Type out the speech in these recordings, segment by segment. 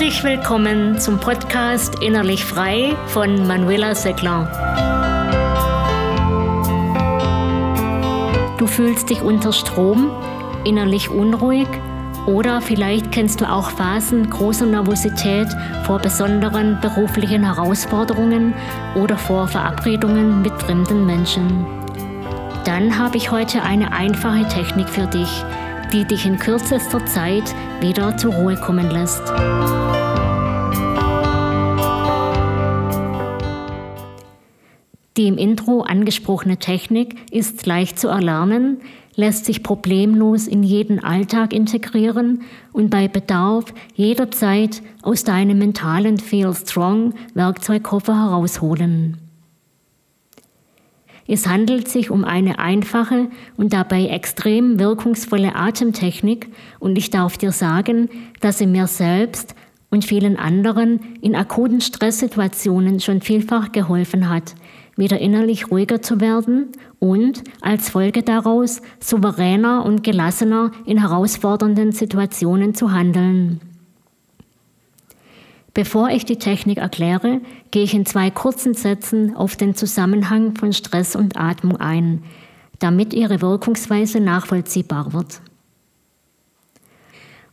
Herzlich willkommen zum Podcast Innerlich Frei von Manuela Seckler. Du fühlst dich unter Strom, innerlich unruhig oder vielleicht kennst du auch Phasen großer Nervosität vor besonderen beruflichen Herausforderungen oder vor Verabredungen mit fremden Menschen. Dann habe ich heute eine einfache Technik für dich, die dich in kürzester Zeit wieder zur Ruhe kommen lässt. Die im Intro angesprochene Technik ist leicht zu erlernen, lässt sich problemlos in jeden Alltag integrieren und bei Bedarf jederzeit aus deinem mentalen Feel Strong Werkzeugkoffer herausholen. Es handelt sich um eine einfache und dabei extrem wirkungsvolle Atemtechnik und ich darf dir sagen, dass sie mir selbst und vielen anderen in akuten Stresssituationen schon vielfach geholfen hat, wieder innerlich ruhiger zu werden und als Folge daraus souveräner und gelassener in herausfordernden Situationen zu handeln. Bevor ich die Technik erkläre, gehe ich in zwei kurzen Sätzen auf den Zusammenhang von Stress und Atmung ein, damit ihre Wirkungsweise nachvollziehbar wird.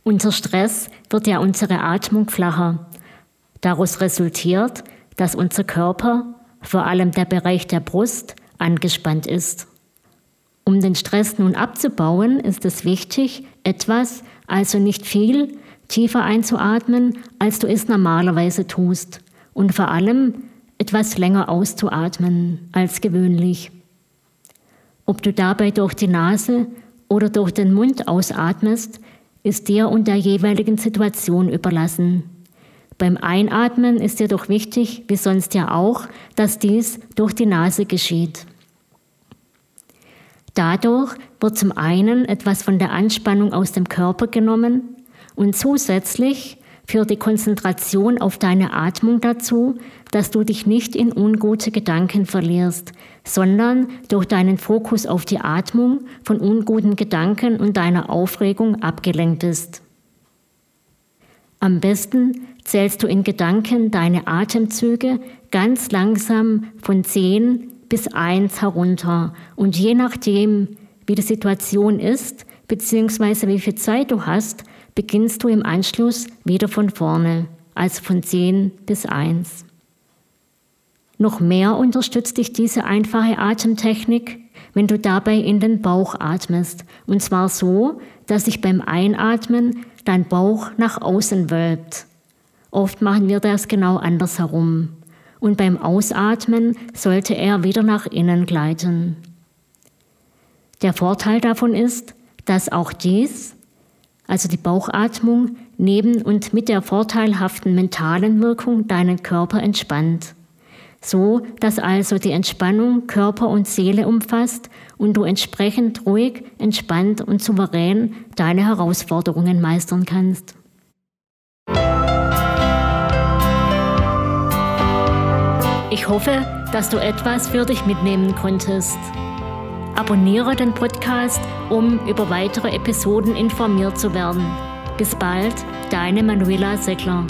Unser Stress wird ja unsere Atmung flacher. Daraus resultiert, dass unser Körper, vor allem der Bereich der Brust, angespannt ist. Um den Stress nun abzubauen, ist es wichtig, etwas, also nicht viel, tiefer einzuatmen, als du es normalerweise tust und vor allem etwas länger auszuatmen als gewöhnlich. Ob du dabei durch die Nase oder durch den Mund ausatmest, ist dir und der jeweiligen Situation überlassen. Beim Einatmen ist jedoch wichtig, wie sonst ja auch, dass dies durch die Nase geschieht. Dadurch wird zum einen etwas von der Anspannung aus dem Körper genommen und zusätzlich führt die Konzentration auf deine Atmung dazu, dass du dich nicht in ungute Gedanken verlierst, sondern durch deinen Fokus auf die Atmung von unguten Gedanken und deiner Aufregung abgelenkt bist. Am besten zählst du in Gedanken deine Atemzüge ganz langsam von 10 bis 1 herunter und je nachdem, wie die Situation ist, beziehungsweise wie viel Zeit du hast, beginnst du im Anschluss wieder von vorne, also von 10 bis 1. Noch mehr unterstützt dich diese einfache Atemtechnik, wenn du dabei in den Bauch atmest. Und zwar so, dass sich beim Einatmen dein Bauch nach außen wölbt. Oft machen wir das genau andersherum. Und beim Ausatmen sollte er wieder nach innen gleiten. Der Vorteil davon ist, dass auch dies also die Bauchatmung, neben und mit der vorteilhaften mentalen Wirkung deinen Körper entspannt. So, dass also die Entspannung Körper und Seele umfasst und du entsprechend ruhig, entspannt und souverän deine Herausforderungen meistern kannst. Ich hoffe, dass du etwas für dich mitnehmen konntest. Abonniere den Podcast, um über weitere Episoden informiert zu werden. Bis bald, deine Manuela Seckler.